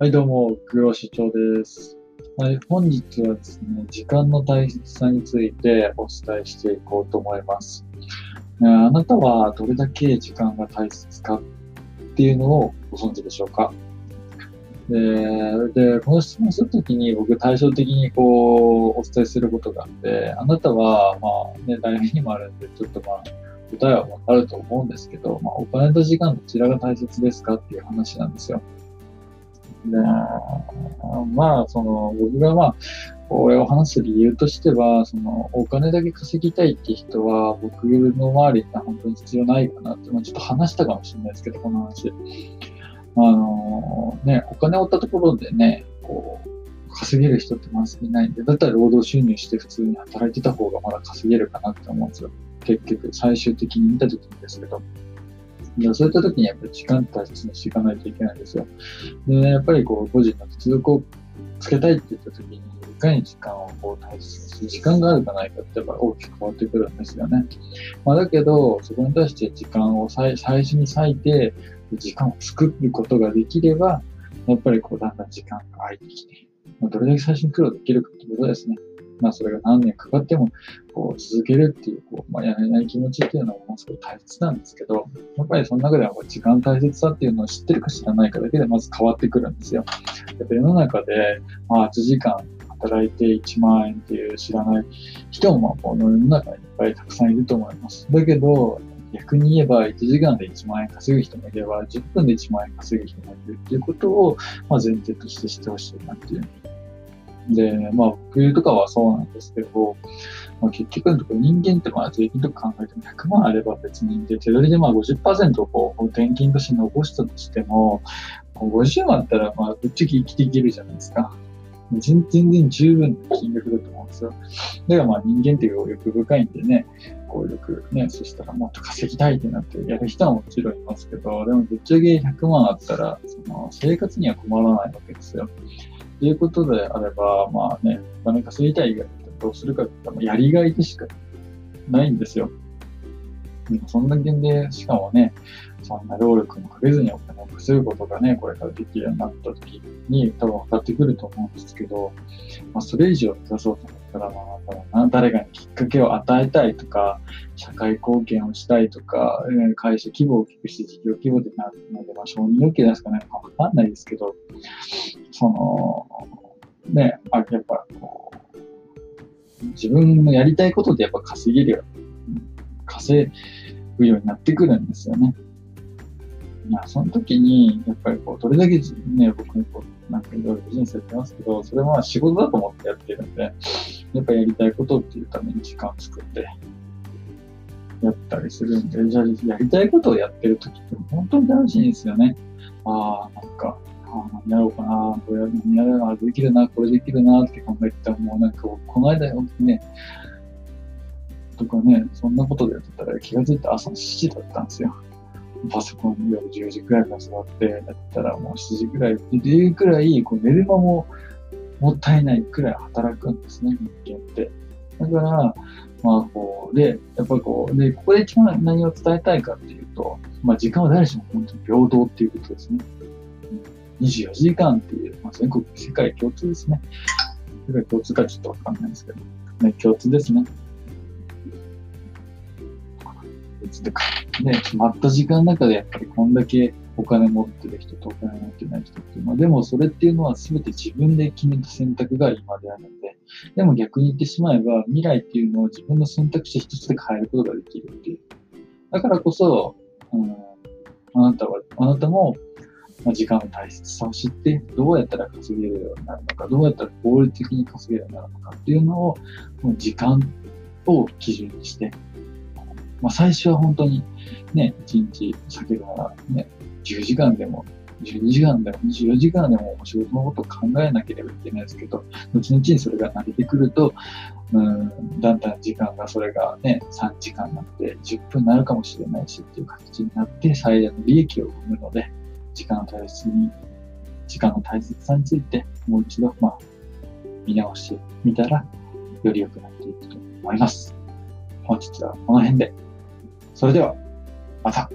はい、どうも、グロ社長です。はい、本日はですね、時間の大切さについてお伝えしていこうと思います。あなたはどれだけ時間が大切かっていうのをご存知でしょうか？で、でこの質問するときに僕対照的にこうお伝えすることがあって、あなたはまあね、題名にもあるんで、ちょっとまあ答えはわかると思うんですけど、まあお金と時間どちらが大切ですかっていう話なんですよ。で、まあ、その、僕がまあ、これを話す理由としては、その、お金だけ稼ぎたいって人は、僕の周りには本当に必要ないかなって、まあ、ちょっと話したかもしれないですけど、この話。あの、ね、お金を追ったところでね、こう、稼げる人ってまずいないんで、だったら労働収入して普通に働いてた方がまだ稼げるかなって思うんですよ。結局、最終的に見たときにですけど。そういった時にやっぱり時間大切にしていかないといけないんですよ。で、やっぱりこう、個人の実力をつけたいって言った時に、いかに時間をこう大切にする、時間があるかないかってやっぱ大きく変わってくるんですよね。まあだけど、そこに対して時間を最最初に割いて、時間を作ることができれば、やっぱりこう、だんだん時間が空いてきて、どれだけ最初に苦労できるかってことですね。まあそれが何年かかっても、こう続けるっていう、こう、まあやれない気持ちっていうのもものすごい大切なんですけど、やっぱりその中ではこう時間大切さっていうのを知ってるか知らないかだけでまず変わってくるんですよ。やっぱ世の中で、まあ8時間働いて1万円っていう知らない人もまあこの世の中にいっぱいたくさんいると思います。だけど、逆に言えば1時間で1万円稼ぐ人もいれば10分で1万円稼ぐ人もいるっていうことを、まあ、前提として知ってほしいなっていうで、まあ僕とかはそうなんですけど、まあ、結局のところ人間ってまあ税金とか考えても100万あれば別にで、手取りでまあ50%をこう転勤として残したとしても、50万あったらまあぶっちゃけ生きていけるじゃないですか。全然十分な金額だと思うんですよ。だからまあ人間っていう欲深いんでね、こうよくね、そしたらもっと稼ぎたいってなってやる人はもちろんいますけど、でもぶっちゃけ100万あったら、その生活には困らないわけですよ。ていうことであれば、まあね、お金稼ぎたい以外どうするかって言ったら、やりがいでしかないんですよ。そんな点で、しかもね、そんな労力もかけずにお金を稼ぐことがね、これからできるようになった時に多分分かってくると思うんですけど、まあ、それ以上目指そうと思ったら、まあ、誰かにきっかけを与えたいとか、社会貢献をしたいとか、会社規模を大きくして事業規模でなるので、まあ、承認欲求ですかね、わかんないですけど、その、ね、あやっぱこう、自分のやりたいことでやっぱ稼げるよ。稼ぐようになってくるんですよね。いや、その時に、やっぱりこう、どれだけね、僕もこう、なんかいろいろビジネスやってますけど、それは仕事だと思ってやってるんで、やっぱやりたいことっていうために時間を作って、やったりするんで、じゃあやりたいことをやってる時って本当に楽しいんですよね。ああ、なんか、ああ、何やろうかな、これ何やるな、できるな、これできるなって考えてたら、もうなんか、この間ね、とかね、そんなことでやってたら気がついたら朝の7時だったんですよ。パソコン夜10時くらいから座ってやったらもう7時くらいっていうくらい、こう寝る間ももったいないくらい働くんですね、人間って。だから、まあこう、で、やっぱりこう、で、ここで一番何を伝えたいかっていうと、まあ時間は誰しも本当に平等っていうことですね。24時間っていう、まあ、全国、世界共通ですね。世界共通かちょっとわかんないですけど、ね、共通ですね。で、決まった時間の中でやっぱりこんだけお金持ってる人とお金持ってない人っていうのは、でもそれっていうのは全て自分で決めた選択が今であるので、でも逆に言ってしまえば未来っていうのを自分の選択肢一つで変えることができるっていう。だからこそ、うん、あなたは、あなたも、ま、時間の大切さを知って、どうやったら稼げるようになるのか、どうやったら合理的に稼げるようになるのかっていうのを、もう時間を基準にして、まあ、最初は本当にね、1日避けるならね、10時間でも、12時間でも、24時間でもお仕事のことを考えなければいけないですけど、後々にそれが慣れてくると、うん、だんだん時間がそれがね、3時間になって10分になるかもしれないしっていう形になって最大の利益を生むので、時間の大切に、時間の大切さについてもう一度、まあ、見直してみたら、より良くなっていくと思います。本日はこの辺で。それでは、また。